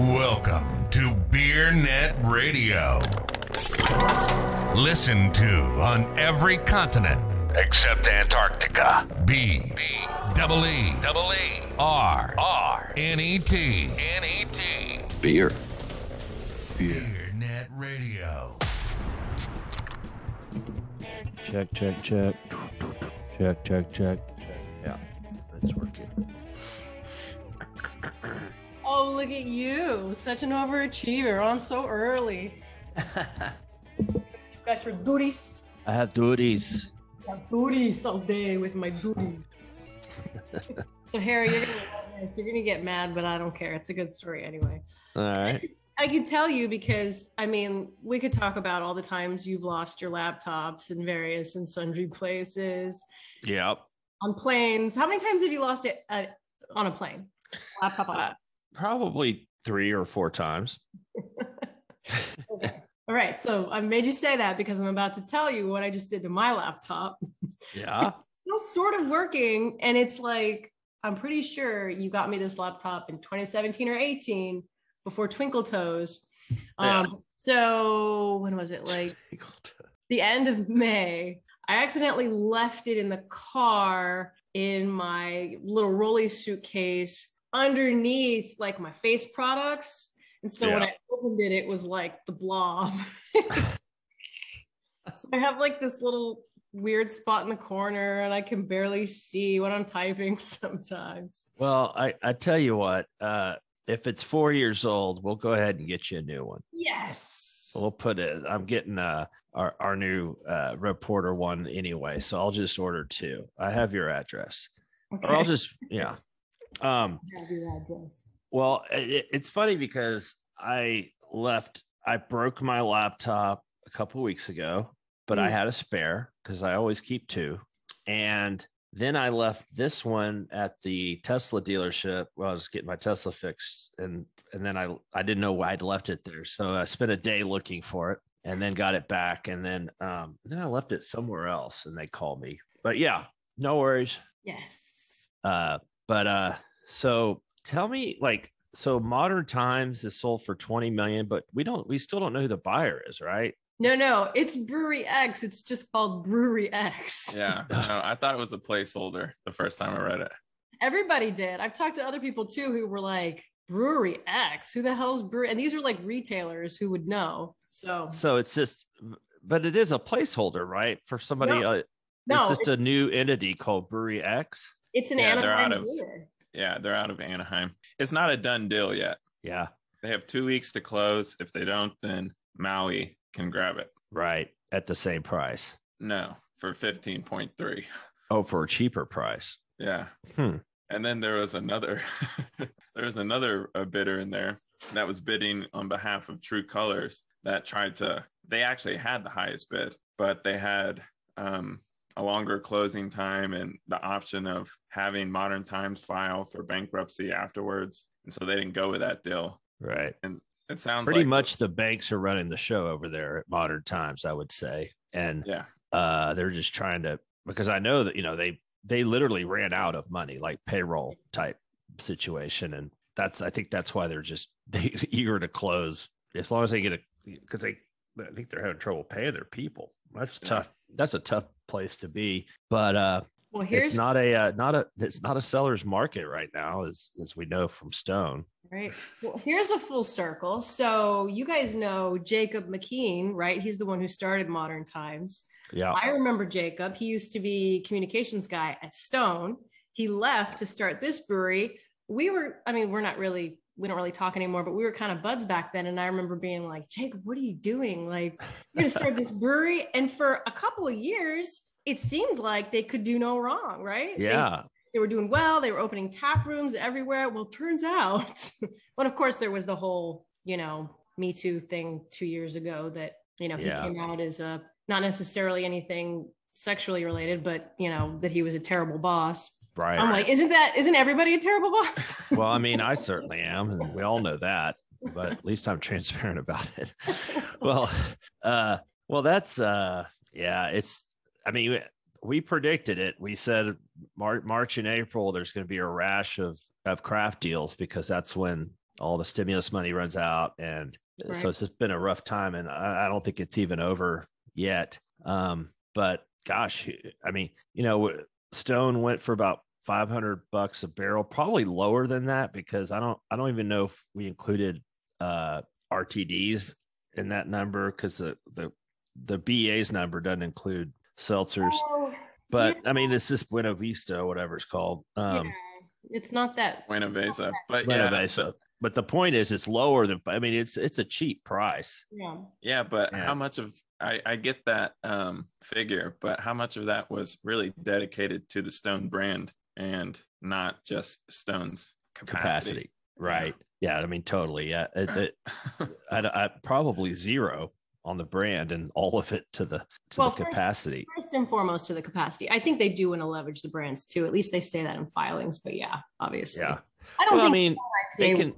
Welcome to Beer Net Radio. Listen to on every continent except Antarctica. B double E double E R R N E T N E T Beer. Beer Net Radio. Check, check, check. Check, check, check. Yeah, it's working. Look at you. Such an overachiever on so early. Got your duties. I have duties. Got duties all day with my duties. so, Harry, you're gonna love this. You're gonna get mad, but I don't care. It's a good story anyway. All right. I can tell you because I mean, we could talk about all the times you've lost your laptops in various and sundry places, Yep. on planes. How many times have you lost it uh, on a plane? Laptop on. Uh, probably three or four times. All right, so I made you say that because I'm about to tell you what I just did to my laptop. Yeah. Still sort of working, and it's like I'm pretty sure you got me this laptop in 2017 or 18 before Twinkle Toes. Yeah. Um, so when was it? Like the end of May. I accidentally left it in the car in my little rolly suitcase underneath like my face products. And so when I opened it, it was like the blob. so I have like this little weird spot in the corner and I can barely see when I'm typing sometimes. Well, I, I tell you what, uh, if it's four years old, we'll go ahead and get you a new one. Yes. We'll put it, I'm getting uh, our, our new uh, reporter one anyway. So I'll just order two. I have your address. Okay. Or I'll just, yeah. Um, I have your address. Well, it, it's funny because I left, I broke my laptop a couple weeks ago, but I Mm. had a spare because I always keep two. And then I left this one at the Tesla dealership while I was getting my Tesla fixed. And and then I I didn't know why I'd left it there. So I spent a day looking for it and then got it back. And then um then I left it somewhere else and they called me. But yeah, no worries. Yes. Uh, but uh, so tell me, like, so Modern Times is sold for twenty million, but we don't, we still don't know who the buyer is, right? No, no, it's Brewery X. It's just called Brewery X. Yeah, no, I thought it was a placeholder the first time I read it. Everybody did. I've talked to other people too who were like, Brewery X, who the hell's Brewery? And these are like retailers who would know. So, So it's just, but it is a placeholder, right? For somebody, No. uh, no, it's just a new entity called Brewery X. it's an Yeah, they're Anaheim out of- brewer. Yeah, they're out of Anaheim. It's not a done deal yet. Yeah, They have two weeks to close. If they don't, then Maui can grab it. right. At the same price. No, for 15.3. Oh, for a cheaper price. Yeah. Hmm. And then there was another there was another uh, bidder in there that was bidding on behalf of True Colors that tried to they actually had the highest bid, but they had um a longer closing time and the option of having Modern Times file for bankruptcy afterwards. And so they didn't go with that deal. Right. And it sounds Pretty like much the banks are running the show over there at Modern Times, I would say. And yeah. uh they're just trying to because i know that you know they they literally ran out of money like payroll type situation and that's i think that's why they're just they eager to close as long as they get a because they i think they're having trouble paying their people that's Yeah. tough that's a tough place to be but uh Well, here's it's not a uh, not a it's not a seller's market right now as as we know from stone Right. Well, here's a full circle. So you guys know Jacob McKean, right? He's the one who started Modern Times. yeah I remember Jacob. He used to be communications guy at Stone. He left to start this brewery. We were, I mean, we're not really, we don't really talk anymore, but we were kind of buds back then. And I remember being like, Jacob, what are you doing? Like, you're gonna start this brewery. And for a couple of years, it seemed like they could do no wrong, right? They- yeah they were doing well. They were opening tap rooms everywhere. Well, turns out, well, of course, there was the whole, you know, Me Too thing two years ago that, you know, he Yeah. came out as a not necessarily anything sexually related, but, you know, that he was a terrible boss. right I'm like, isn't that, isn't everybody a terrible boss? well i mean i certainly am and we all know that but at least i'm transparent about it well uh well that's uh yeah it's i mean we predicted it we said Mar- march and april there's going to be a rash of of craft deals because that's when all the stimulus money runs out, and Right. so it's just been a rough time, and I, I don't think it's even over yet. Um, but gosh, I mean, you know, Stone went for about 500 bucks a barrel, probably lower than that because I don't, I don't even know if we included uh, RTDs in that number because the the the BA's number doesn't include seltzers. Oh, But I mean, it's this Buena Vista, whatever it's called. Um, yeah. It's not that. Buena Vesa. But Buena yeah, Vista. But the point is, it's lower than. I mean, it's it's a cheap price. Yeah. Yeah, but Yeah. how much of I, I get that um figure, but how much of that was really dedicated to the Stone brand and not just Stone's Capacity, capacity? right? Yeah, I mean, totally. Yeah, it, it, I, I probably zero on the brand and all of it to the to Well, the first- capacity. First and foremost to the capacity. I think they do want to leverage the brands too. At least they say that in filings. But yeah, obviously. Yeah. I don't Well, I mean, they can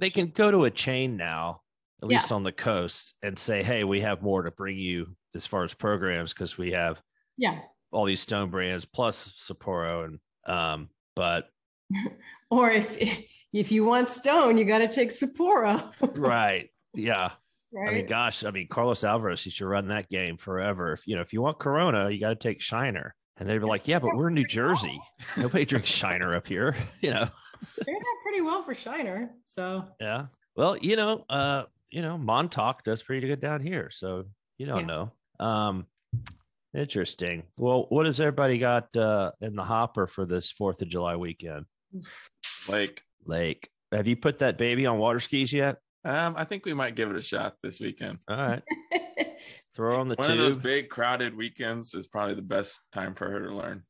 they can go to a chain now, at Yeah. least on the coast, and say, "Hey, we have more to bring you as far as programs because we have Yeah. all these Stone brands plus Sapporo and um." But Or if if you want Stone, you got to take Sapporo. right, yeah. Right. I mean, gosh, I mean, Carlos Alvarez used should run that game forever. If you know, if you want Corona, you got to take Shiner. And they'd be like, "Yeah, but we're in New Jersey. Nobody drinks Shiner up here." You know. They're doing pretty well for Shiner. So Yeah. Well, you know, uh, you know, Montauk does pretty good down here, so you don't know. Um, interesting. Well, what has everybody got uh in the hopper for this Fourth of July weekend? like Lake, have you put that baby on water skis yet? Um I think we might give it a shot this weekend. All right, throw on the One of those big crowded weekends is probably the best time for her to learn.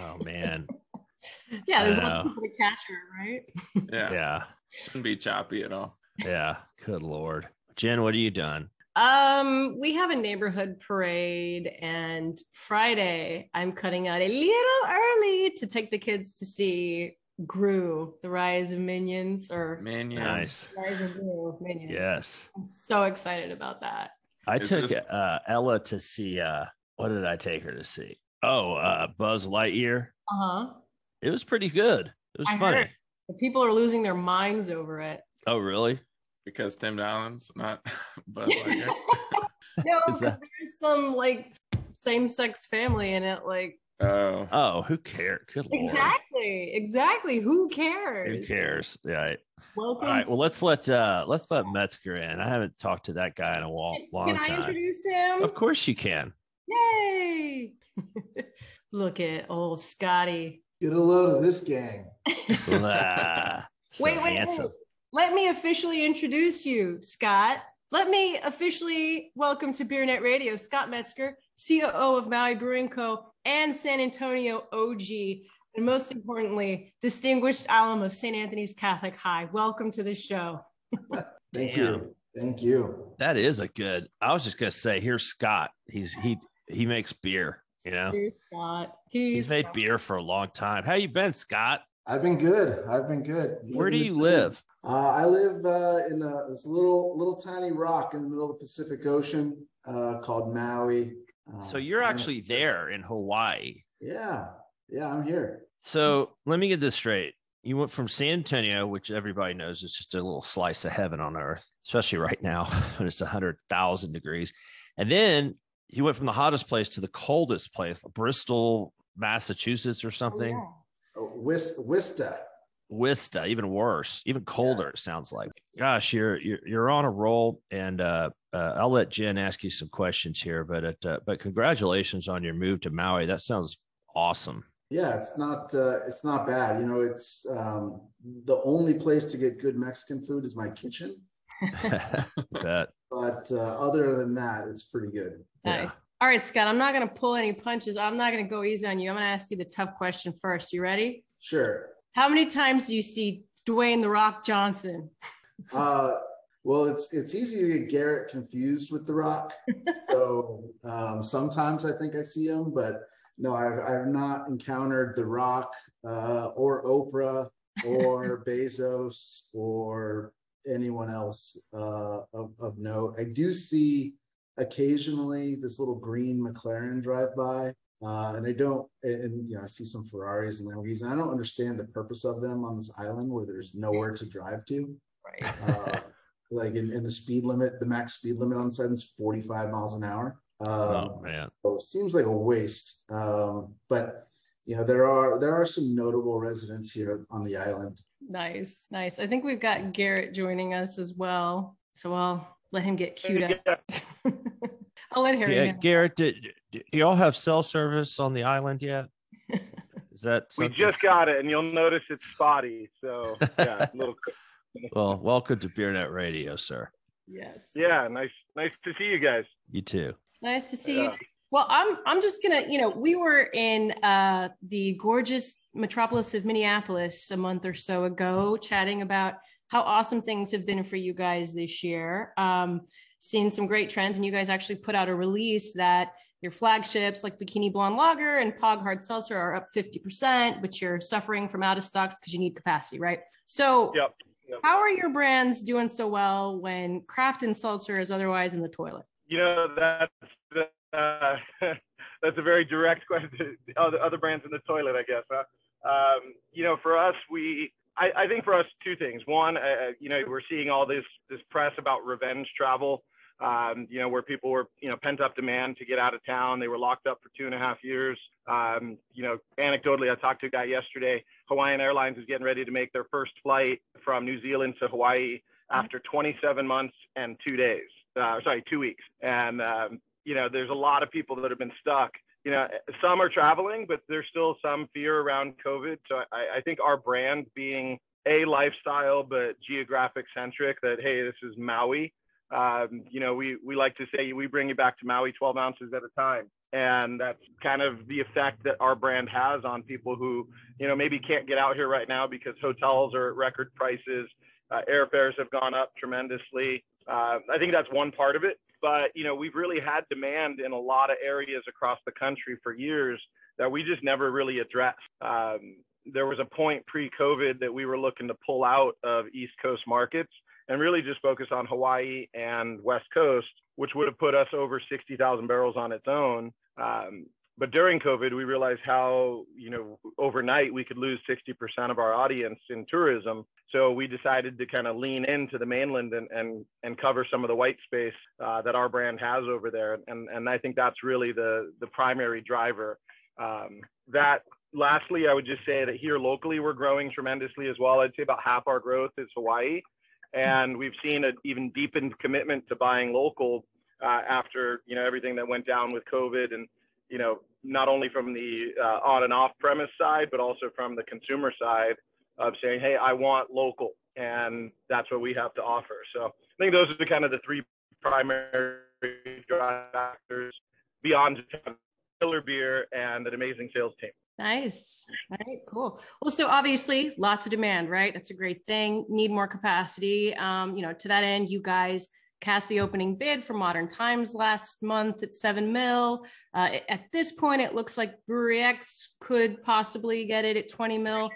Oh man, yeah, there's I lots of people to catch her, right? Yeah, yeah, shouldn't be choppy at all. yeah. Good lord, Jen, what have you done? Um, we have a neighborhood parade, and Friday I'm cutting out a little early to take the kids to see Gru, the Rise of Minions, or Minions. Nice. Rise of Gru Minions. Yes, I'm so excited about that. I It's took just- uh, Ella to see. uh What did I take her to see? Oh, uh Buzz Lightyear. Uh huh. It was pretty good. It was I funny. heard. The people are losing their minds over it. Oh, really? Because Tim Allen's not Buzz Lightyear. no, because that- there's some like same-sex family in it. Like oh, Oh, who cares? Good lord. exactly, exactly. Who cares? Who cares? cares? Yeah. Right. Welcome. All right. Well, let's let uh let's let Metzger in. I haven't talked to that guy in a long, long Can I time. introduce him? Of course you can. Yay! Look at old Scotty. Get a load of this gang. Ah, so wait, wait, handsome. wait. Let me officially introduce you, Scott. Let me officially welcome to BeerNet Radio Scott Metzger, COO of Maui Brewing Co. and San Antonio OG, and most importantly, distinguished alum of St. Anthony's Catholic High. Welcome to the show. Thank Damn. you. Thank you. That is a good. I was just gonna say, here's Scott. He's he he makes beer. You know, Here's Scott. he's He's made beer for a long time. How you been, Scott? I've been good. I've been good. Where do you the live? Uh, I live uh, in a, this little little tiny rock in the middle of the Pacific Ocean uh, called Maui. Uh, So you're I'm- actually there in Hawaii. Yeah, yeah, I'm here. So let me get this straight. You went from San Antonio, which everybody knows is just a little slice of heaven on earth, especially right now when it's 100,000 degrees. And then you went from the hottest place to the coldest place, Bristol, Massachusetts, or something. Oh, Wis- Wista. Wista, even worse, even colder. It sounds like. Gosh, you're you're you're on a roll, and uh, uh, I'll let Jen ask you some questions here. But it, uh, but congratulations on your move to Maui. That sounds awesome. Yeah, it's not uh, it's not bad. You know, it's um, the only place to get good Mexican food is my kitchen. Bet. But uh, other than that, it's pretty good. Yeah. Nice. All right, Scott, I'm not going to pull any punches. I'm not going to go easy on you. I'm going to ask you the tough question first. You ready? Sure. How many times do you see Dwayne the Rock Johnson? Well, it's it's easy to get Garrett confused with The Rock. So um, sometimes I think I see him, but no, I've I've not encountered The Rock uh, or Oprah or Bezos or anyone else uh, of, of note. I do see occasionally this little green McLaren drive by. Uh, and I don't, and, and you know, I see some Ferraris and Lamborghinis, and I don't understand the purpose of them on this island where there's nowhere to drive to. Right. Uh, like in, in the speed limit, the max speed limit on Seddon's 45 miles an hour. Um, oh man. so it seems like a waste. Um, but you know, there are there are some notable residents here on the island. Nice, nice. I think we've got Garrett joining us as well. So I'll let him get queued up. I'll let Harry. Yeah, handle Garrett, did, do y'all have cell service on the island yet? Is that We just got it, and you'll notice it's spotty. So yeah, a little. Well, welcome to BeerNet Radio, sir. Yes. Yeah, nice, nice to see you guys. You too. Nice to see you. Yeah. too. Well, I'm I'm just gonna, you know, we were in uh, the gorgeous metropolis of Minneapolis a month or so ago, chatting about how awesome things have been for you guys this year. Um, seeing some great trends, and you guys actually put out a release that your flagships like Bikini Blonde Lager and Pog Hard Seltzer are up 50%, but you're suffering from out of stocks because you need capacity, right? So, Yep. How are your brands doing so well when craft and seltzer is otherwise in the toilet? You know that's uh, that's a very direct question. Other other brands in the toilet, I guess. Huh? Um, you know, for us, we I, I think for us two things. One, uh, you know, we're seeing all this this press about revenge travel. Um, you know, where people were, you know, pent up demand to get out of town. They were locked up for two and a half years. Um, you know, anecdotally, I talked to a guy yesterday. Hawaiian Airlines is getting ready to make their first flight from New Zealand to Hawaii after 27 months and two days. Uh, sorry, two weeks. And um, you know, there's a lot of people that have been stuck. You know, some are traveling, but there's still some fear around COVID. So I, I think our brand being a lifestyle but geographic centric, that hey, this is Maui. Um, you know, we we like to say we bring you back to Maui 12 ounces at a time, and that's kind of the effect that our brand has on people who you know maybe can't get out here right now because hotels are at record prices, uh, airfares have gone up tremendously. Uh, I think that's one part of it but you know we've really had demand in a lot of areas across the country for years that we just never really addressed. Um, there was a point pre-COVID that we were looking to pull out of East Coast markets and really just focus on Hawaii and West Coast, which would have put us over 60,000 barrels on its own. Um, but during COVID, we realized how, you know, overnight we could lose 60% of our audience in tourism. So we decided to kind of lean into the mainland and, and, and cover some of the white space uh, that our brand has over there. And, and I think that's really the, the primary driver. Um, that lastly, I would just say that here locally, we're growing tremendously as well. I'd say about half our growth is Hawaii. And we've seen an even deepened commitment to buying local uh, after, you know, everything that went down with COVID and, you know, not only from the uh, on and off premise side, but also from the consumer side of saying, hey, I want local. And that's what we have to offer. So I think those are the kind of the three primary drive factors beyond killer beer and an amazing sales team. Nice. All right, cool. Well, so obviously lots of demand, right? That's a great thing. Need more capacity. Um, you know, to that end, you guys cast the opening bid for Modern Times last month at seven mil. Uh, at this point, it looks like Brewery X could possibly get it at 20 mil.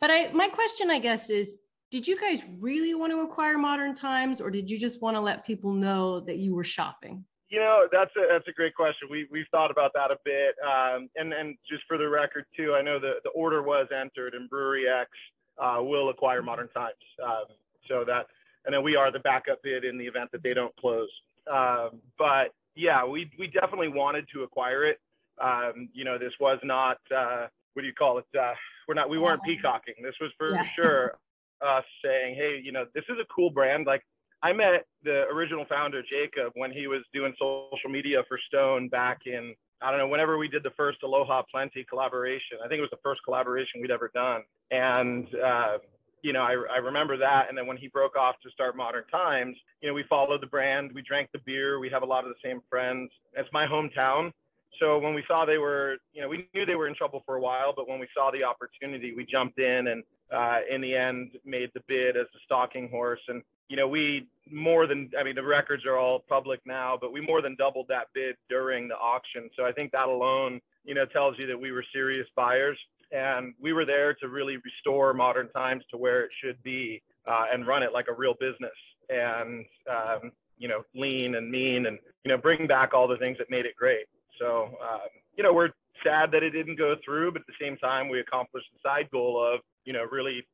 But I, my question, I guess, is did you guys really want to acquire Modern Times or did you just want to let people know that you were shopping? You know, that's a that's a great question. We we've thought about that a bit, um, and and just for the record too, I know the the order was entered, and Brewery X uh, will acquire Modern Times, um, so that and then we are the backup bid in the event that they don't close. Um, but yeah, we we definitely wanted to acquire it. Um, you know, this was not uh, what do you call it? Uh, we're not we weren't peacocking. This was for Yeah. sure us saying, hey, you know, this is a cool brand. Like I met the original founder, Jacob, when he was doing social media for Stone back in, I don't know, whenever we did the first Aloha Plenty collaboration. I think it was the first collaboration we'd ever done. And, uh, you know, I, I remember that. And then when he broke off to start Modern Times, you know, we followed the brand, we drank the beer, we have a lot of the same friends. It's my hometown. So when we saw they were, you know, we knew they were in trouble for a while, but when we saw the opportunity, we jumped in and uh, in the end made the bid as the stalking horse. And you know, we more than, I mean, the records are all public now, but we more than doubled that bid during the auction. So I think that alone, you know, tells you that we were serious buyers and we were there to really restore modern times to where it should be uh, and run it like a real business and, um, you know, lean and mean and, you know, bring back all the things that made it great. So, um, you know, we're sad that it didn't go through, but at the same time, we accomplished the side goal of, you know, really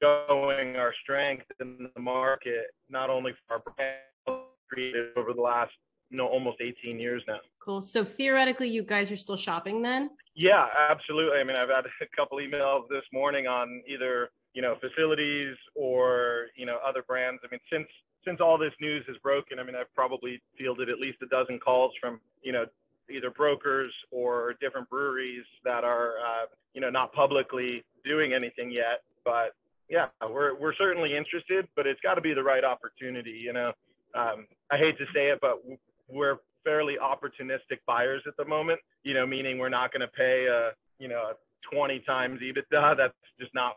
showing our strength in the market, not only for our brand created over the last you know almost 18 years now. Cool. So theoretically, you guys are still shopping then? Yeah, absolutely. I mean, I've had a couple emails this morning on either you know facilities or you know other brands. I mean, since since all this news is broken, I mean, I've probably fielded at least a dozen calls from you know either brokers or different breweries that are uh, you know not publicly doing anything yet. But yeah, we're we're certainly interested, but it's got to be the right opportunity. You know, um, I hate to say it, but we're fairly opportunistic buyers at the moment. You know, meaning we're not going to pay a you know a 20 times EBITDA. That's just not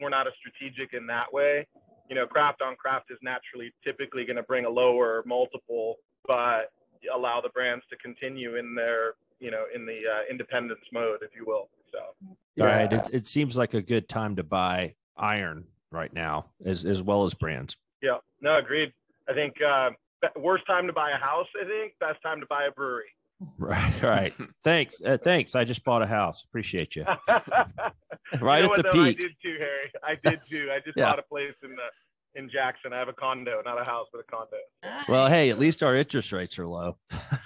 we're not a strategic in that way. You know, craft on craft is naturally typically going to bring a lower multiple, but allow the brands to continue in their you know in the uh, independence mode, if you will. So, yeah. right, it, it seems like a good time to buy iron right now, as as well as brands. Yeah, no, agreed. I think uh, worst time to buy a house. I think best time to buy a brewery. Right, right. thanks, uh, thanks. I just bought a house. Appreciate you. right you know at the though, peak. I did too, Harry. I did too. I just yeah. bought a place in the in Jackson. I have a condo, not a house, but a condo. Well, hey, at least our interest rates are low.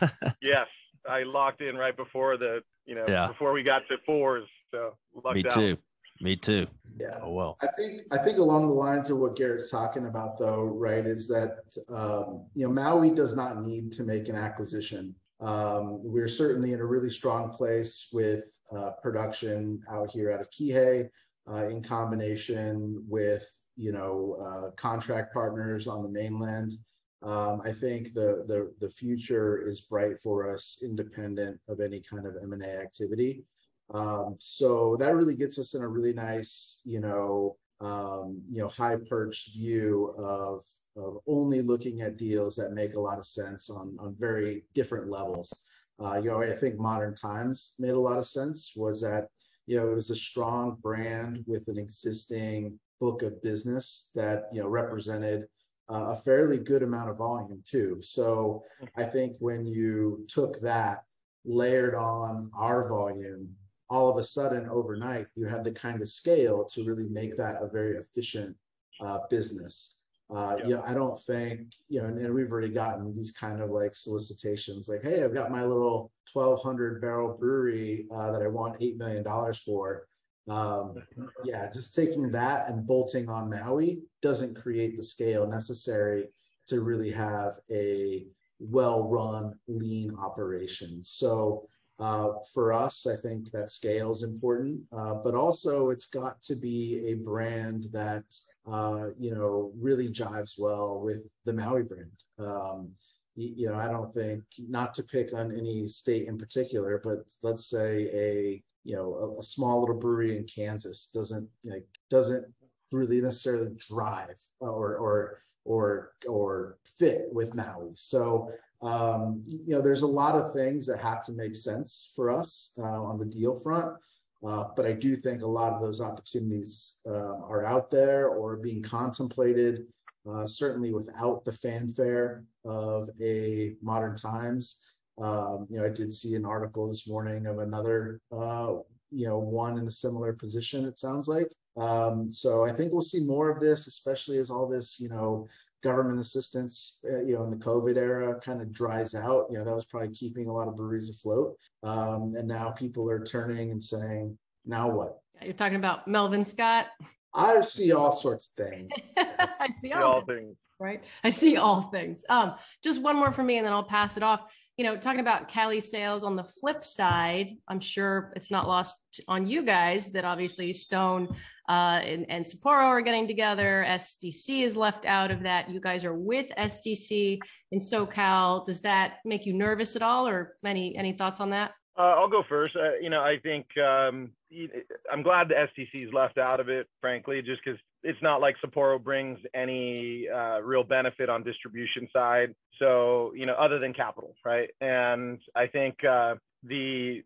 yes, I locked in right before the you know yeah. before we got to fours. So me too. Me too. Yeah. Oh well. I think I think along the lines of what Garrett's talking about, though, right, is that um, you know Maui does not need to make an acquisition. Um, we're certainly in a really strong place with uh, production out here out of Kihei, uh, in combination with you know uh, contract partners on the mainland. Um, I think the, the the future is bright for us, independent of any kind of M and A activity. Um, so that really gets us in a really nice, you know, um, you know, high perched view of of only looking at deals that make a lot of sense on on very different levels. Uh, you know, I think Modern Times made a lot of sense. Was that you know it was a strong brand with an existing book of business that you know represented uh, a fairly good amount of volume too. So I think when you took that layered on our volume all of a sudden overnight you had the kind of scale to really make that a very efficient uh, business. Uh, yeah. You know, I don't think you know, and, and, we've already gotten these kind of like solicitations, like, "Hey, I've got my little 1,200 barrel brewery uh, that I want eight million dollars for." Um, yeah, just taking that and bolting on Maui doesn't create the scale necessary to really have a well-run, lean operation. So uh, for us, I think that scale is important, uh, but also it's got to be a brand that uh, you know really jives well with the Maui brand. Um, you, you, know, I don't think not to pick on any state in particular, but let's say a you know a, a small little brewery in Kansas doesn't like doesn't really necessarily drive or or or or fit with Maui. So um, you know, there's a lot of things that have to make sense for us uh, on the deal front. Uh, but I do think a lot of those opportunities uh, are out there or being contemplated, uh, certainly without the fanfare of a modern times. Um, you know, I did see an article this morning of another, uh, you know, one in a similar position, it sounds like. Um, so I think we'll see more of this, especially as all this, you know, government assistance, uh, you know, in the COVID era kind of dries out. You know, that was probably keeping a lot of breweries afloat. Um, and now people are turning and saying, now what? You're talking about Melvin Scott. I see all sorts of things. I see all, all things. Right. I see all things. Um, just one more for me, and then I'll pass it off you know, talking about Cali sales on the flip side, I'm sure it's not lost on you guys that obviously Stone uh, and, and Sapporo are getting together. SDC is left out of that. You guys are with SDC in SoCal. Does that make you nervous at all, or any any thoughts on that? Uh, I'll go first. Uh, you know, I think um, I'm glad the SDC is left out of it, frankly, just because it's not like Sapporo brings any uh, real benefit on distribution side. So you know, other than capital, right? And I think uh, the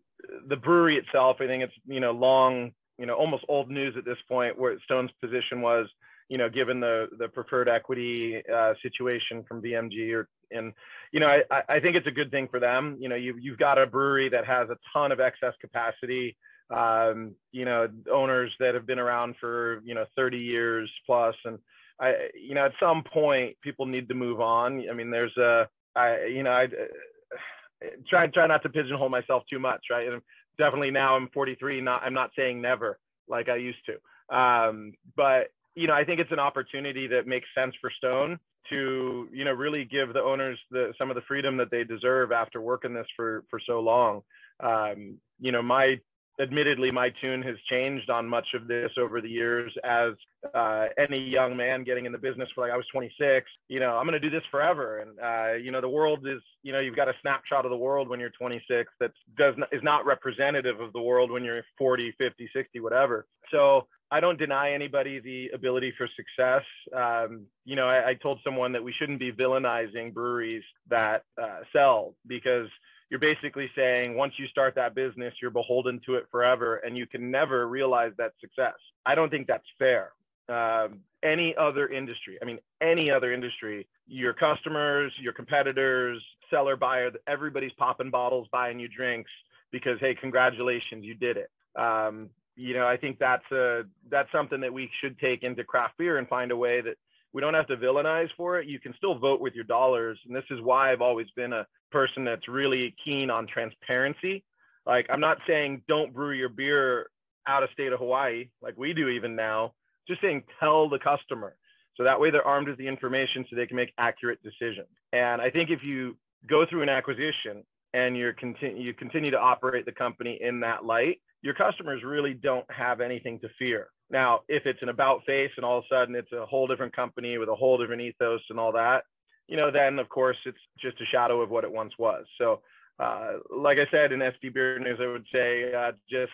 the brewery itself, I think it's you know long, you know, almost old news at this point, where Stone's position was, you know, given the the preferred equity uh, situation from BMG or and you know, I, I think it's a good thing for them. You know, you you've got a brewery that has a ton of excess capacity um, you know, owners that have been around for, you know, 30 years plus. And I, you know, at some point people need to move on. I mean, there's a, I, you know, I uh, try, try not to pigeonhole myself too much, right? And definitely now I'm 43, not, I'm not saying never like I used to. Um, but, you know, I think it's an opportunity that makes sense for Stone to you know really give the owners the some of the freedom that they deserve after working this for for so long um, you know my admittedly my tune has changed on much of this over the years as uh, any young man getting in the business for like i was 26 you know i'm going to do this forever and uh, you know the world is you know you've got a snapshot of the world when you're 26 that does not, is not representative of the world when you're 40 50 60 whatever so I don't deny anybody the ability for success. Um, you know, I, I, told someone that we shouldn't be villainizing breweries that uh, sell because you're basically saying once you start that business, you're beholden to it forever and you can never realize that success. I don't think that's fair. Um, any other industry, I mean, any other industry, your customers, your competitors, seller, buyer, everybody's popping bottles, buying you drinks because, hey, congratulations, you did it. Um, you know, I think that's a that's something that we should take into craft beer and find a way that we don't have to villainize for it. You can still vote with your dollars, and this is why I've always been a person that's really keen on transparency. Like, I'm not saying don't brew your beer out of state of Hawaii like we do even now. Just saying tell the customer so that way they're armed with the information so they can make accurate decisions. And I think if you go through an acquisition and you're continue you continue to operate the company in that light, your customers really don't have anything to fear. Now, if it's an about face and all of a sudden it's a whole different company with a whole different ethos and all that, you know, then of course it's just a shadow of what it once was. So, uh, like I said in SD Beer News, I would say uh, just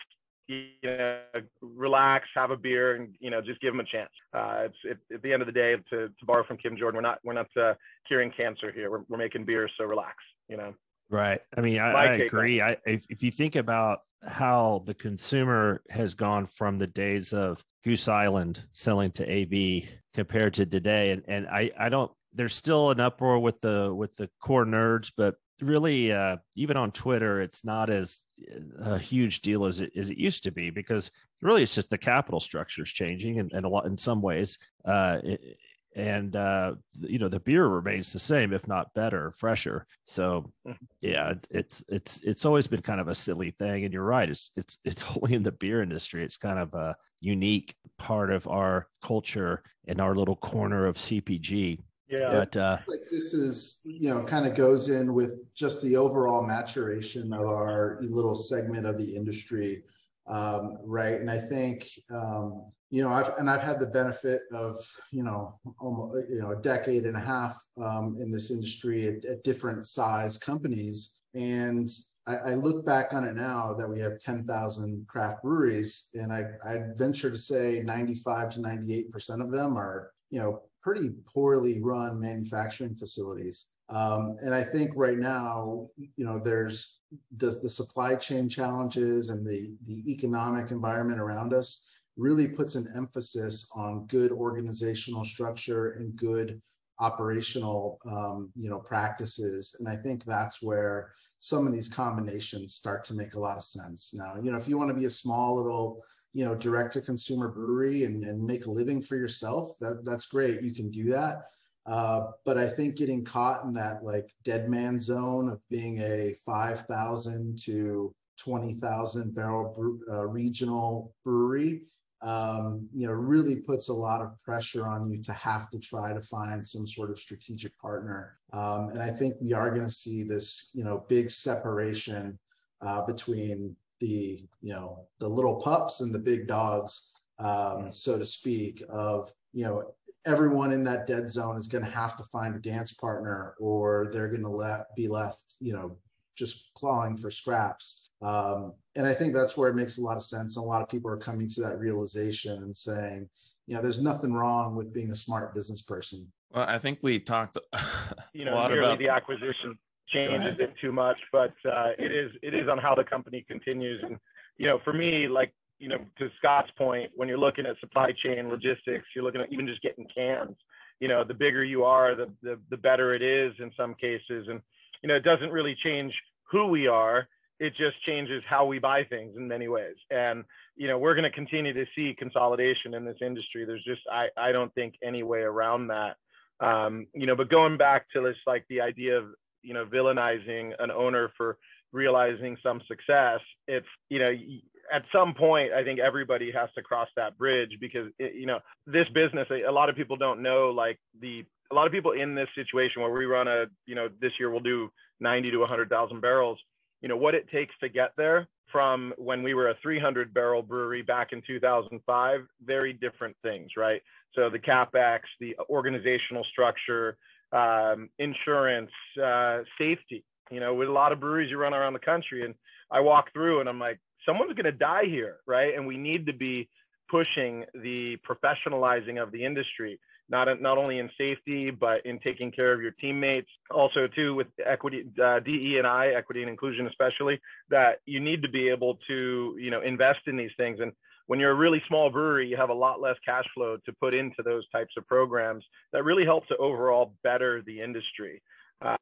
you know relax, have a beer, and you know just give them a chance. Uh, it's it, at the end of the day, to, to borrow from Kim Jordan, we're not we're not uh, curing cancer here. We're, we're making beer, so relax. You know. Right. I mean, I, I agree. I, if, if you think about how the consumer has gone from the days of Goose Island selling to AB compared to today, and and I I don't. There's still an uproar with the with the core nerds, but really, uh, even on Twitter, it's not as uh, a huge deal as it as it used to be because really it's just the capital structure is changing, and, and a lot in some ways, uh, and uh, you know the beer remains the same, if not better, fresher. So mm-hmm. yeah, it's it's it's always been kind of a silly thing, and you're right. It's it's it's only in the beer industry. It's kind of a unique part of our culture in our little corner of CPG. Yeah, but uh, like this is you know kind of goes in with just the overall maturation of our little segment of the industry, um, right? And I think um, you know, I've and I've had the benefit of you know almost you know a decade and a half um, in this industry at, at, different size companies, and I, I, look back on it now that we have ten thousand craft breweries, and I I venture to say ninety five to ninety eight percent of them are you know pretty poorly run manufacturing facilities. Um, and I think right now, you know, there's the, the supply chain challenges and the the economic environment around us really puts an emphasis on good organizational structure and good operational um, you know practices. And i think that's where some of these combinations start to make a lot of sense. Now you know if you want to be a small little you know direct to consumer brewery and, and make a living for yourself that, that's great you can do that. Uh, but i think getting caught in that like dead man zone of being a 5000 to 20000 barrel uh, regional brewery um, you know, really puts a lot of pressure on you to have to try to find some sort of strategic partner. Um, and I think we are going to see this, you know, big separation uh, between the, you know, the little pups and the big dogs, um, so to speak, of, you know, everyone in that dead zone is going to have to find a dance partner or they're going to let be left, you know, just clawing for scraps. Um, and I think that's where it makes a lot of sense. And a lot of people are coming to that realization and saying, you know, there's nothing wrong with being a smart business person. Well, I think we talked you know, a lot about the acquisition changes it too much, but uh, it is it is on how the company continues. And you know, for me, like you know, to Scott's point, when you're looking at supply chain logistics, you're looking at even just getting cans. You know, the bigger you are, the the, the better it is in some cases. And you know, it doesn't really change who we are. It just changes how we buy things in many ways. And you know, we're going to continue to see consolidation in this industry. There's just I I don't think any way around that. Um, you know, but going back to this like the idea of you know villainizing an owner for realizing some success, it's you know at some point i think everybody has to cross that bridge because it, you know this business a lot of people don't know like the a lot of people in this situation where we run a you know this year we'll do 90 to 100,000 barrels you know what it takes to get there from when we were a 300 barrel brewery back in 2005 very different things right? So the capex the organizational structure um, insurance uh, safety you know with a lot of breweries you run around the country. And i walk through and i'm like someone's going to die here, right? And we need to be pushing the professionalizing of the industry, not not only in safety but in taking care of your teammates. Also, too, with equity, uh, DE and I, equity and inclusion, especially, that you need to be able to you know invest in these things. And when you're a really small brewery, you have a lot less cash flow to put into those types of programs that really help to overall better the industry.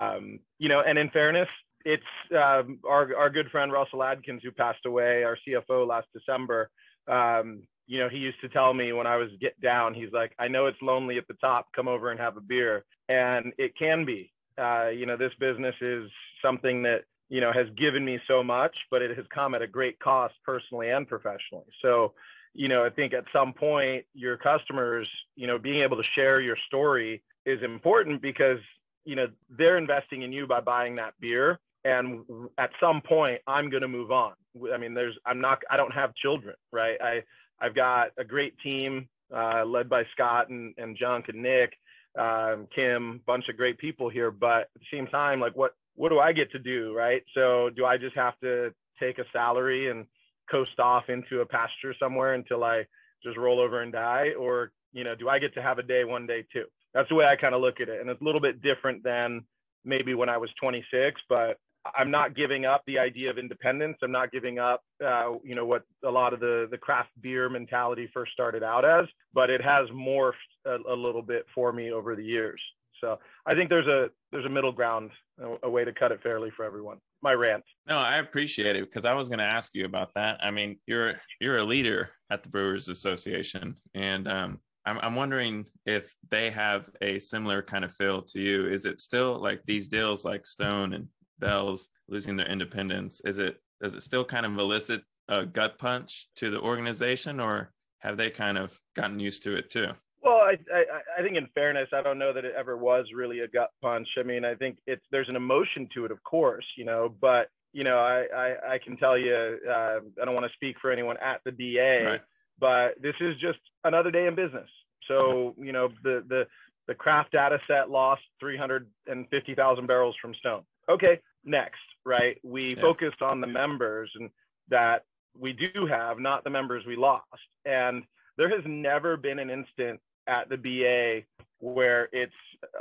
Um, you know, and in fairness, it's um, our our good friend Russell Adkins who passed away, our CFO last December. Um, you know, he used to tell me when I was get down, he's like, I know it's lonely at the top. Come over and have a beer, and it can be. Uh, you know, this business is something that you know has given me so much, but it has come at a great cost personally and professionally. So, you know, I think at some point your customers, you know, being able to share your story is important because you know they're investing in you by buying that beer and at some point i'm going to move on i mean there's i'm not i don't have children right i i've got a great team uh, led by scott and, and junk and nick um, kim bunch of great people here but at the same time like what what do i get to do right? So do i just have to take a salary and coast off into a pasture somewhere until i just roll over and die? Or you know do i get to have a day one day too that's the way i kind of look at it and it's a little bit different than maybe when i was 26 but I'm not giving up the idea of independence. I'm not giving up, uh, you know, what a lot of the the craft beer mentality first started out as, but it has morphed a, a little bit for me over the years. So I think there's a there's a middle ground, a, a way to cut it fairly for everyone. My rant. No, I appreciate it because I was going to ask you about that. I mean, you're you're a leader at the Brewers Association, and um, I'm, I'm wondering if they have a similar kind of feel to you. Is it still like these deals like Stone and Bell's losing their independence, is it does it still kind of elicit a gut punch to the organization, or have they kind of gotten used to it too? Well, I, I, I think in fairness, I don't know that it ever was really a gut punch. I mean, I think it's there's an emotion to it, of course, you know, but you know, I I, I can tell you, uh, I don't want to speak for anyone at the BA, right. but this is just another day in business. So you know, the the the craft data set lost 350,000 barrels from Stone okay, next, right? We yeah. focused on the members and that we do have, not the members we lost. And there has never been an instant at the BA where it's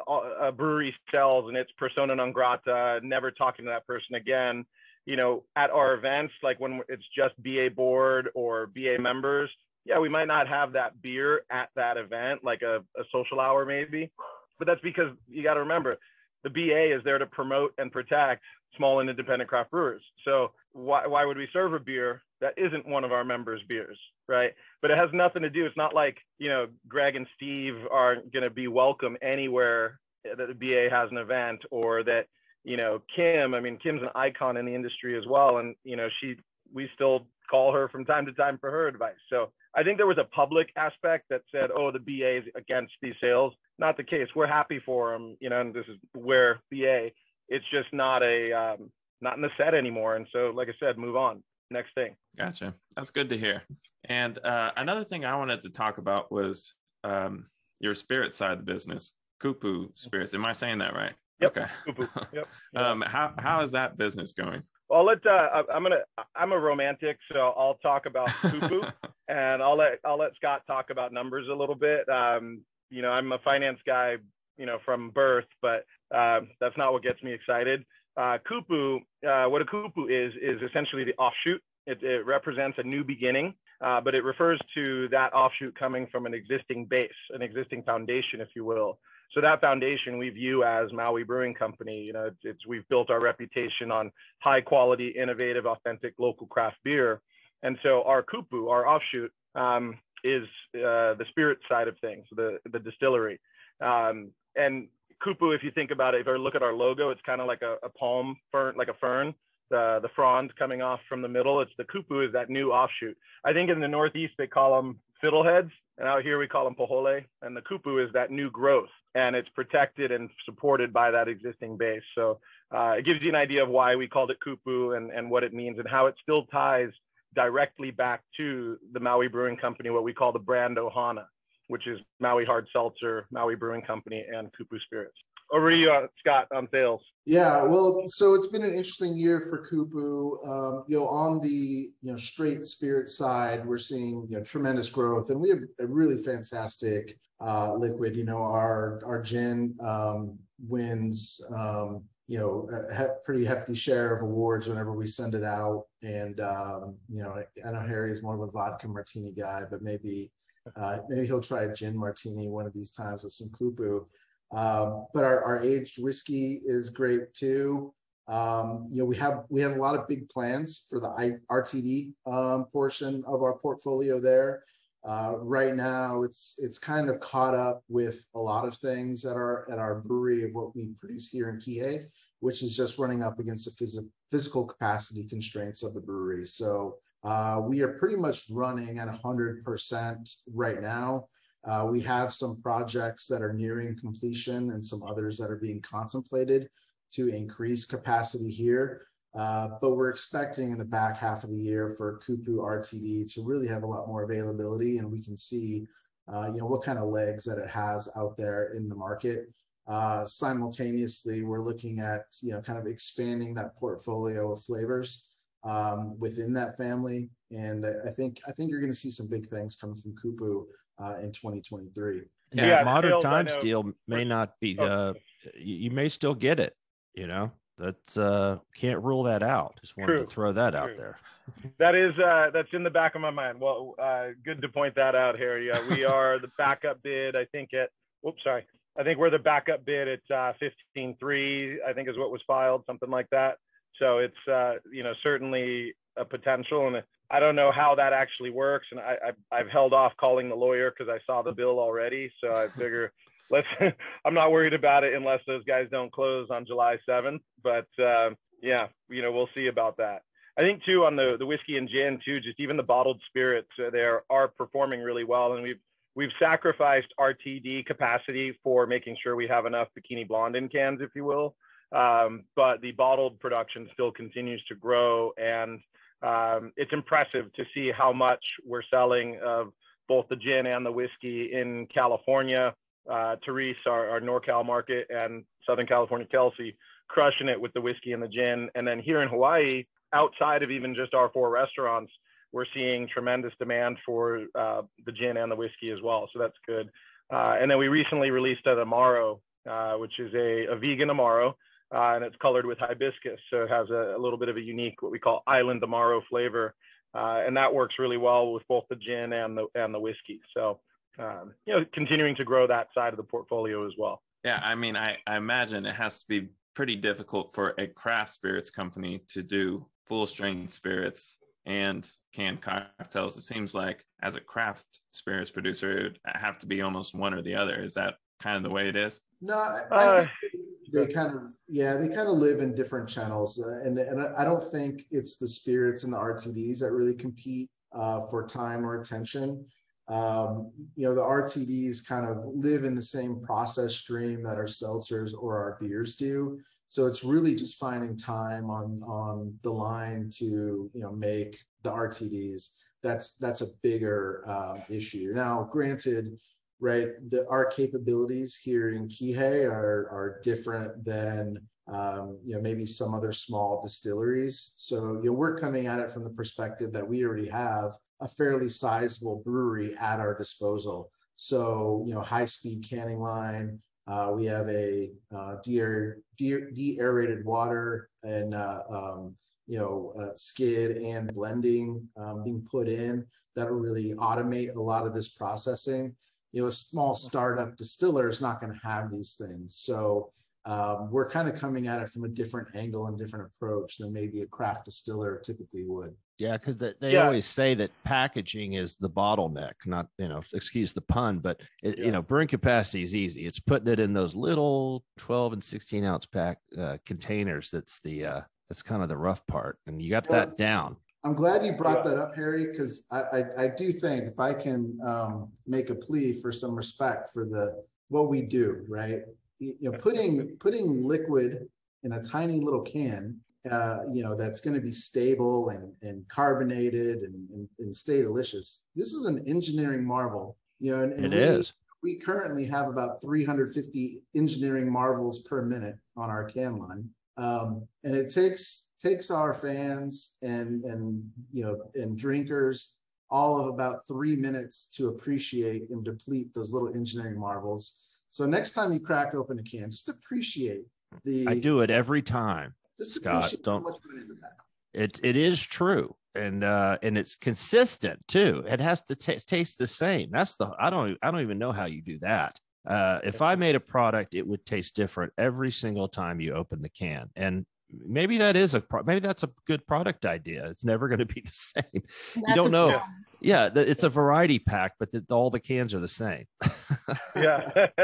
uh, a brewery sells and it's persona non grata, never talking to that person again. You know, at our events, like when it's just BA board or BA members, yeah, we might not have that beer at that event, like a, a social hour maybe. But that's because you got to remember the BA is there to promote and protect small and independent craft brewers. So why, why would we serve a beer that isn't one of our members' beers, right? But it has nothing to do. It's not like you know Greg and Steve aren't going to be welcome anywhere that the BA has an event, or that you know Kim. I mean, Kim's an icon in the industry as well, and you know she we still call her from time to time for her advice. So I think there was a public aspect that said, oh, the BA is against these sales. Not the case. We're happy for them, you know, and this is where BA, it's just not a, um, not in the set anymore. And so, like I said, move on. Next thing. Gotcha. That's good to hear. And uh, another thing I wanted to talk about was um, your spirit side of the business, Kupu Spirits. Am I saying that right? Yep. Okay. Kupu. Yep. um, how how is that business going? Well, let uh, I'm gonna I'm a romantic, so I'll talk about Kupu, and I'll let I'll let Scott talk about numbers a little bit. Um, you know, I'm a finance guy, you know, from birth, but uh, that's not what gets me excited. Uh, Kupu, uh, what a Kupu is is essentially the offshoot. It, it represents a new beginning. uh, but it refers to that offshoot coming from an existing base, an existing foundation, if you will. So that foundation we view as Maui Brewing Company. You know, it's, we've built our reputation on high quality, innovative, authentic local craft beer. And so our kupu, our offshoot, um, is uh, the spirit side of things, the the distillery. Um, and kupu, if you think about it, if you look at our logo, it's kind of like a, a, palm fern, like a fern. The the frond coming off from the middle. It's the kupu is that new offshoot. I think in the Northeast they call them fiddleheads, and out here we call them pohole. And the kupu is that new growth, and it's protected and supported by that existing base. So uh, it gives you an idea of why we called it kupu and and what it means and how it still ties directly back to the Maui Brewing Company, what we call the brand Ohana, which is Maui Hard Seltzer, Maui Brewing Company, and Kupu Spirits. Over to you, uh, Scott, on sales. Yeah, well, so it's been an interesting year for Kupu. Um, you know, on the you know straight spirit side, we're seeing you know tremendous growth, and we have a really fantastic uh, liquid. You know, our our gin um, wins um, you know a he- pretty hefty share of awards whenever we send it out and um, you know i know harry is more of a vodka martini guy but maybe uh, maybe he'll try a gin martini one of these times with some kupu um, but our, our aged whiskey is great too um, you know we have we have a lot of big plans for the I, rtd um, portion of our portfolio there uh, right now, it's it's kind of caught up with a lot of things at our at our brewery of what we produce here in Kihei, which is just running up against the phys- physical capacity constraints of the brewery. So uh, we are pretty much running at 100% right now. Uh, we have some projects that are nearing completion and some others that are being contemplated to increase capacity here. Uh, but we're expecting in the back half of the year for Kupu RTD to really have a lot more availability, and we can see, uh, you know, what kind of legs that it has out there in the market. Uh, simultaneously, we're looking at, you know, kind of expanding that portfolio of flavors um, within that family, and I think I think you're going to see some big things coming from Kupu uh, in 2023. Yeah, Yeah, modern sales, I times deal may not be. Oh. Uh, you, you may still get it. You know, that's uh, can't rule that out. Just wanted True, to throw that out there. That is uh, that's in the back of my mind. Well, uh, good to point that out, Harry. Uh, we are the backup bid. I think at. Oops, sorry. I think we're the backup bid at uh, 15.3. I think is what was filed, something like that. So it's uh, you know certainly a potential, and I don't know how that actually works. And I, I I've held off calling the lawyer because I saw the bill already. So I figure let's. I'm not worried about it unless those guys don't close on July 7th. But um, yeah, you know we'll see about that. I think too on the the whiskey and gin too, just even the bottled spirits, uh, they are, are performing really well, and we've we've sacrificed RTD capacity for making sure we have enough bikini blonde in cans, if you will. Um, but the bottled production still continues to grow, and um, it's impressive to see how much we're selling of both the gin and the whiskey in California. Uh, Therese, our, our NorCal market, and Southern California, Kelsey, crushing it with the whiskey and the gin. And then here in Hawaii, outside of even just our four restaurants, we're seeing tremendous demand for uh, the gin and the whiskey as well. So that's good. Uh, and then we recently released an Amaro, uh, which is a, a vegan Amaro, uh, and it's colored with hibiscus. So it has a, a little bit of a unique, what we call island Amaro flavor. Uh, and that works really well with both the gin and the, and the whiskey. So, um, you know, continuing to grow that side of the portfolio as well. Yeah, I mean, I, I imagine it has to be pretty difficult for a craft spirits company to do full strength spirits and canned cocktails. It seems like as a craft spirits producer, it would have to be almost one or the other. Is that kind of the way it is? No, I, I Uh, think they kind of yeah they kind of live in different channels, uh, and and I I don't think it's the spirits and the RTDs that really compete uh, for time or attention. Um, you know, the RTDs kind of live in the same process stream that our seltzers or our beers do. So it's really just finding time on on the line to you know make the RTDs. That's that's a bigger um, issue. Now, granted, right, the our capabilities here in Kihei are are different than um, you know maybe some other small distilleries. So you know we're coming at it from the perspective that we already have a fairly sizable brewery at our disposal. So you know high speed canning line. Uh, we have a uh, de- de- de-aerated water and uh, um, you know, uh, skid and blending um, being put in that'll really automate a lot of this processing. You know, a small startup distiller is not going to have these things. So um, we're kind of coming at it from a different angle and different approach than maybe a craft distiller typically would. Yeah, because they, they yeah. always say that packaging is the bottleneck. Not you know, excuse the pun, but it, yeah. you know, brewing capacity is easy. It's putting it in those little twelve and sixteen ounce pack uh, containers. That's the uh, that's kind of the rough part, and you got that down. I'm glad you brought that up, Harry, because I, I, I do think if I can um, make a plea for some respect for the what we do, right? You know, putting putting liquid in a tiny little can, uh, you know, that's going to be stable and and carbonated and, and, and stay delicious. This is an engineering marvel, you know, and, and it we, is. We currently have about 350 engineering marvels per minute on our can line um, and it takes takes our fans and and you know and drinkers all of about three minutes to appreciate and deplete those little engineering marvels. So next time you crack open a can, just appreciate the. I do it every time. Just Scott, don't. It it is true, and uh, and it's consistent too. It has to t- taste the same. That's the I don't I don't even know how you do that. Uh, if I made a product, it would taste different every single time you open the can. And maybe that is a pro- maybe that's a good product idea. It's never going to be the same. you don't know. Yeah, it's a variety pack, but the, all the cans are the same. yeah,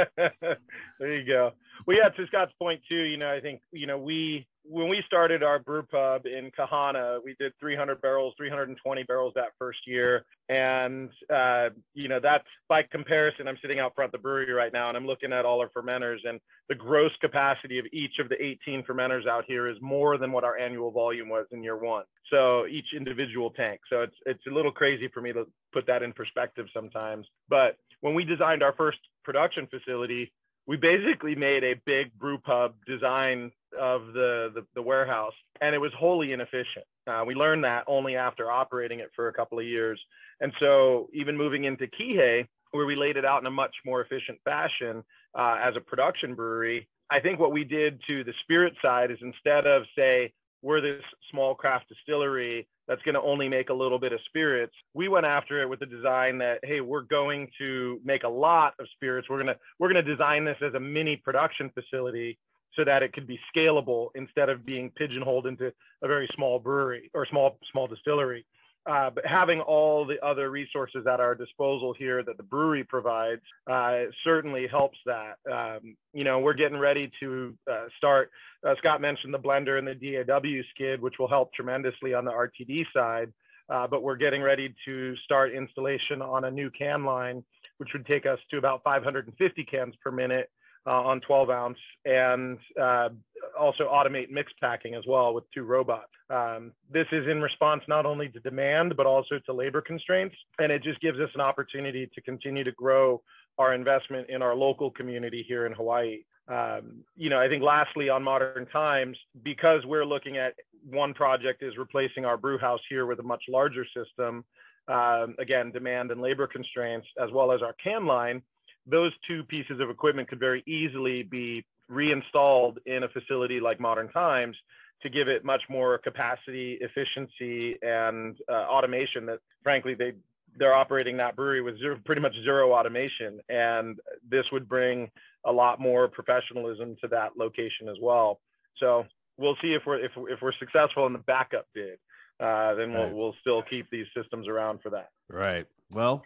there you go. Well, yeah, to Scott's point too. You know, I think you know we when we started our brew pub in Kahana, we did 300 barrels, 320 barrels that first year. And, uh, you know, that's by comparison, I'm sitting out front the brewery right now and I'm looking at all our fermenters and the gross capacity of each of the 18 fermenters out here is more than what our annual volume was in year one. So each individual tank. So it's, it's a little crazy for me to put that in perspective sometimes. But when we designed our first production facility, we basically made a big brew pub design of the, the, the warehouse and it was wholly inefficient. Uh, we learned that only after operating it for a couple of years. And so even moving into Kihei, where we laid it out in a much more efficient fashion uh, as a production brewery, I think what we did to the spirit side is instead of say, we're this small craft distillery that's going to only make a little bit of spirits. We went after it with the design that hey, we're going to make a lot of spirits. We're going to we're going to design this as a mini production facility so that it could be scalable instead of being pigeonholed into a very small brewery or small small distillery. Uh, but having all the other resources at our disposal here that the brewery provides uh, certainly helps that. Um, you know, we're getting ready to uh, start. Uh, Scott mentioned the blender and the DAW skid, which will help tremendously on the RTD side. Uh, but we're getting ready to start installation on a new can line, which would take us to about 550 cans per minute uh, on 12 ounce and uh, also automate mix packing as well with two robots. Um, this is in response not only to demand, but also to labor constraints. And it just gives us an opportunity to continue to grow our investment in our local community here in Hawaii. Um, you know, I think lastly on modern times, because we're looking at one project is replacing our brew house here with a much larger system. Um, again, demand and labor constraints, as well as our can line, those two pieces of equipment could very easily be reinstalled in a facility like Modern Times to give it much more capacity, efficiency, and uh, automation that frankly they they're operating that brewery with zero, pretty much zero automation, and this would bring a lot more professionalism to that location as well. So we'll see if we're if, if we're successful in the backup bid. Uh, then we'll, right. we'll still keep these systems around for that. Right. Well,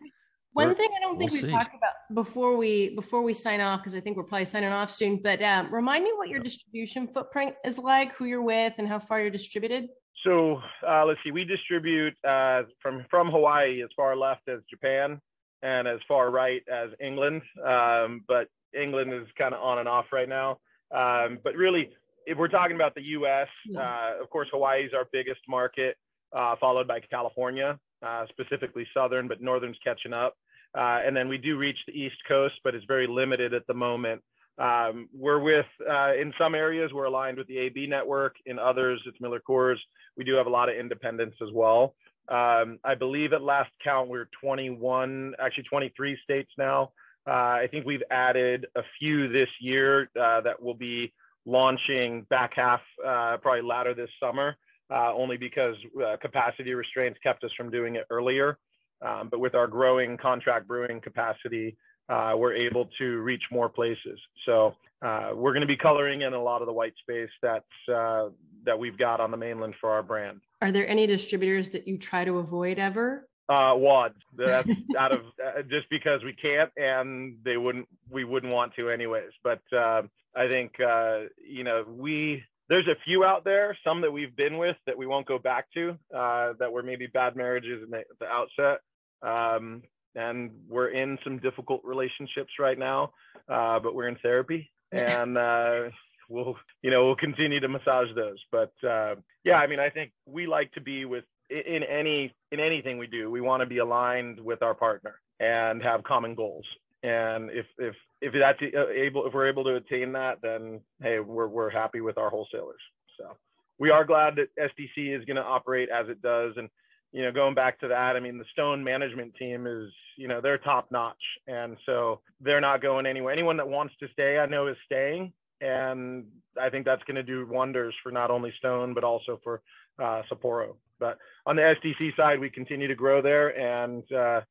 one thing I don't think we'll we've see. talked about before we before we sign off, because I think we're probably signing off soon. But um, remind me what your distribution footprint is like, who you're with, and how far you're distributed. So uh, let's see, we distribute uh, from from Hawaii as far left as Japan and as far right as England. Um, but England is kind of on and off right now. Um, but really, if we're talking about the U.S., uh, of course, Hawaii is our biggest market, uh, followed by California, uh, specifically Southern, but Northern's catching up. Uh, and then we do reach the East Coast, but it's very limited at the moment. Um, we're with, uh, in some areas, we're aligned with the AB network. In others, it's Miller Coors. We do have a lot of independents as well. Um, I believe at last count, we're 21, actually 23 states now. Uh, I think we've added a few this year uh, that will be launching back half, uh, probably latter this summer. uh, only because capacity restraints kept us from doing it earlier. Um, but with our growing contract brewing capacity, uh, we're able to reach more places. So uh, we're going to be coloring in a lot of the white space that's uh, that we've got on the mainland for our brand. Are there any distributors that you try to avoid ever? Uh, WADs. That's out of uh, just because we can't, and they wouldn't. We wouldn't want to anyways. But uh, I think uh, you know we. There's a few out there, some that we've been with that we won't go back to, uh, that were maybe bad marriages in the, the outset. Um, and we're in some difficult relationships right now, uh, but we're in therapy, and uh, we'll you know we'll continue to massage those. But uh, yeah, I mean, I think we like to be with in any in anything we do. We want to be aligned with our partner and have common goals. And if if if that's able if we're able to attain that, then hey, we're we're happy with our wholesalers. So we are glad that SDC is going to operate as it does, and you know, going back to that, I mean, the Stone management team is, you know, they're top notch. And so they're not going anywhere. Anyone that wants to stay, I know is staying. And I think that's going to do wonders for not only Stone, but also for uh, Sapporo. But on the SDC side, we continue to grow there. And uh,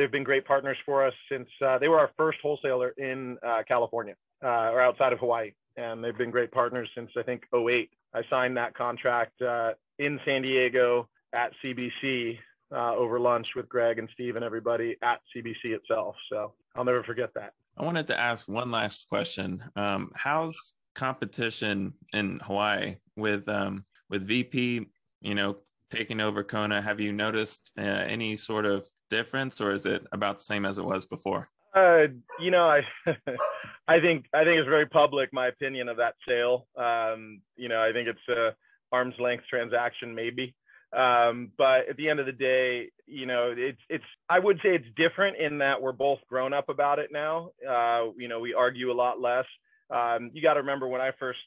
they've been great partners for us since uh, they were our first wholesaler in uh, California uh, or outside of Hawaii. And they've been great partners since I think 08. I signed that contract uh, in San Diego at CBC uh, over lunch with Greg and Steve and everybody at CBC itself. So I'll never forget that. I wanted to ask one last question. Um, how's competition in Hawaii with um, with VP? You know, taking over Kona. Have you noticed uh, any sort of difference, or is it about the same as it was before? Uh, you know, I I think I think it's very public my opinion of that sale. Um, you know, I think it's a arm's length transaction, maybe. Um, but at the end of the day, you know, it's it's I would say it's different in that we're both grown up about it now. Uh, you know, we argue a lot less. Um, you got to remember when I first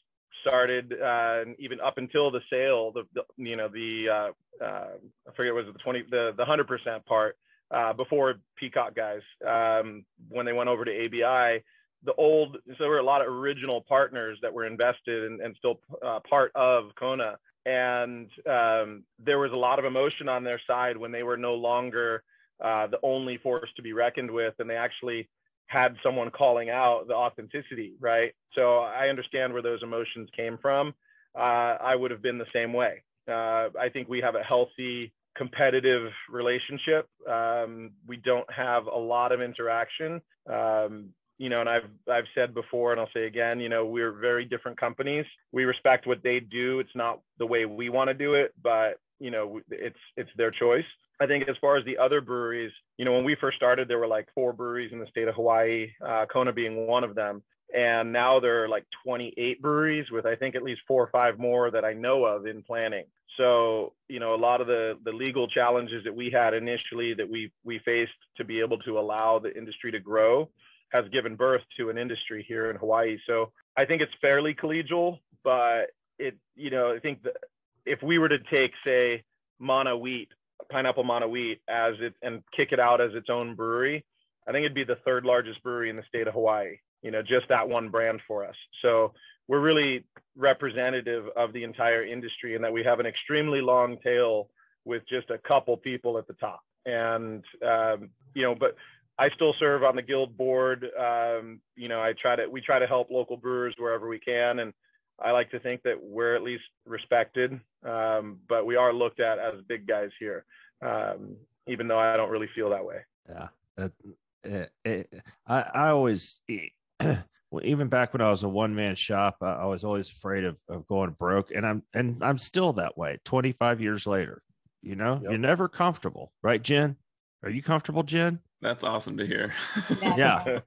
started, uh, even up until the sale, the, the you know the uh, uh, I forget was it the twenty the the hundred percent part uh, before Peacock guys um, when they went over to ABI. The old, so there were a lot of original partners that were invested and, and still uh, part of Kona and um, there was a lot of emotion on their side when they were no longer uh, the only force to be reckoned with, and they actually had someone calling out the authenticity, right? So I understand where those emotions came from. Uh, I would have been the same way. Uh, I think we have a healthy, competitive relationship. Um, we don't have a lot of interaction. Um, you know, and I've I've said before, and I'll say again, you know, we're very different companies. We respect what they do. It's not the way we want to do it, but you know, it's it's their choice. I think as far as the other breweries, you know, when we first started, there were like four breweries in the state of Hawaii, uh, Kona being one of them. And now there are like 28 breweries with I think at least four or five more that I know of in planning. So, you know, a lot of the the legal challenges that we had initially that we we faced to be able to allow the industry to grow has given birth to an industry here in Hawaii. So I think it's fairly collegial, but it, you know, I think that if we were to take, say, Mana Wheat, Pineapple Mana Wheat, as it and kick it out as its own brewery, I think it'd be the third largest brewery in the state of Hawaii. You know, just that one brand for us. So we're really representative of the entire industry in that we have an extremely long tail with just a couple people at the top. And um, you know, but I still serve on the guild board. Um, you know, I try to we try to help local brewers wherever we can, and I like to think that we're at least respected. Um, but we are looked at as big guys here, um, even though I don't really feel that way. Yeah, it, it, it, I I always. Even back when I was a one man shop, I, I was always afraid of, of going broke, and I'm and I'm still that way. Twenty five years later, you know, yep. you're never comfortable, right, Jen? Are you comfortable, Jen? That's awesome to hear. Yeah.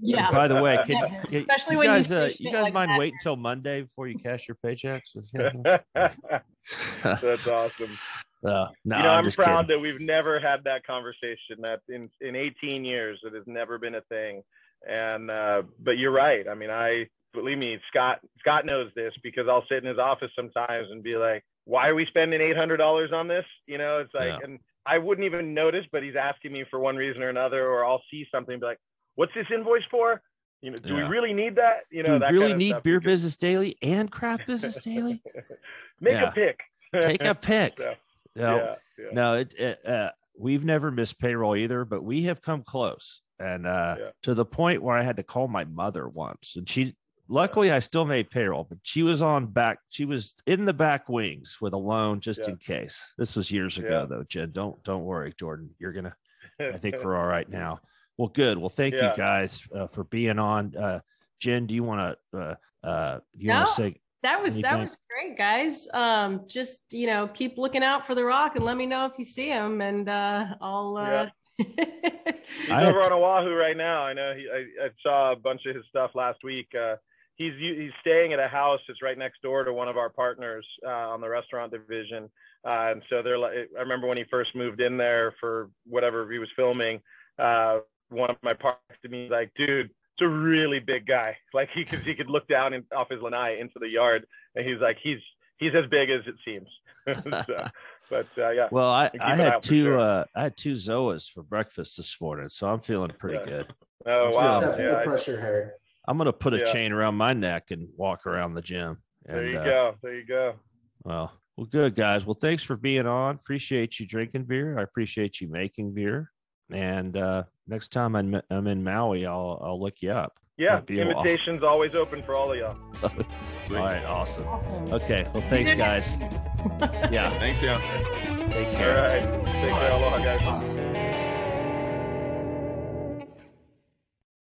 yeah. By the way, can, especially you when guys, you, uh, you guys like mind that. wait until Monday before you cash your paychecks? That's awesome. Uh, no, you know, I'm, I'm proud kidding. that we've never had that conversation. That in in 18 years, it has never been a thing. And uh, but you're right. I mean, I believe me, Scott. Scott knows this because I'll sit in his office sometimes and be like, "Why are we spending $800 on this?" You know, it's like, yeah. and I wouldn't even notice, but he's asking me for one reason or another, or I'll see something and be like, "What's this invoice for?" You know, do yeah. we really need that? You know, do we really need Beer Business Daily and Craft Business Daily? Make yeah. a pick. take a pick. So, No, yeah, yeah. no, it, it uh, we've never missed payroll either, but we have come close, and uh, to the point where I had to call my mother once, and she. Luckily, I still made payroll, but she was on back. She was in the back wings with a loan just Yeah. in case. This was years ago, Yeah. though. Jen, don't don't worry, Jordan. You're gonna. I think we're all right now. Well, good. Well, thank Yeah. you guys uh, for being on. Uh, Jen, do you want to? Uh, uh, you want No. to say? That was that was great, guys. Um, just you know, keep looking out for the rock and let me know if you see him, and uh, I'll. Uh... He's I had over t- on Oahu right now. I know. He, I, I saw a bunch of his stuff last week. Uh, he's he's staying at a house that's right next door to one of our partners uh, on the restaurant division. Uh, and so they're like, I remember when he first moved in there for whatever he was filming. Uh, one of my partners to me like, dude, it's a really big guy. Like he could he could look down in, off his lanai into the yard, and he's like, he's he's as big as it seems. so, but uh, yeah. Well, I, I had two. sure. Uh, I had two Zoas for breakfast this morning, so I'm feeling pretty Yeah. good. Oh Let's wow. go. Yeah, the I- pressure, Harry. I'm gonna put a Yeah. chain around my neck and walk around the gym. And, there you uh, go. There you go. Well, well, good guys. Well, thanks for being on. Appreciate you drinking beer. I appreciate you making beer. And uh, next time I'm, I'm in Maui, I'll I'll look you up. Yeah, Might be a while. invitations always open for all of y'all. All right, awesome. awesome. Okay, well, thanks, guys. Yeah, Thanks, yeah. take care. All right, Take care. Aloha, guys.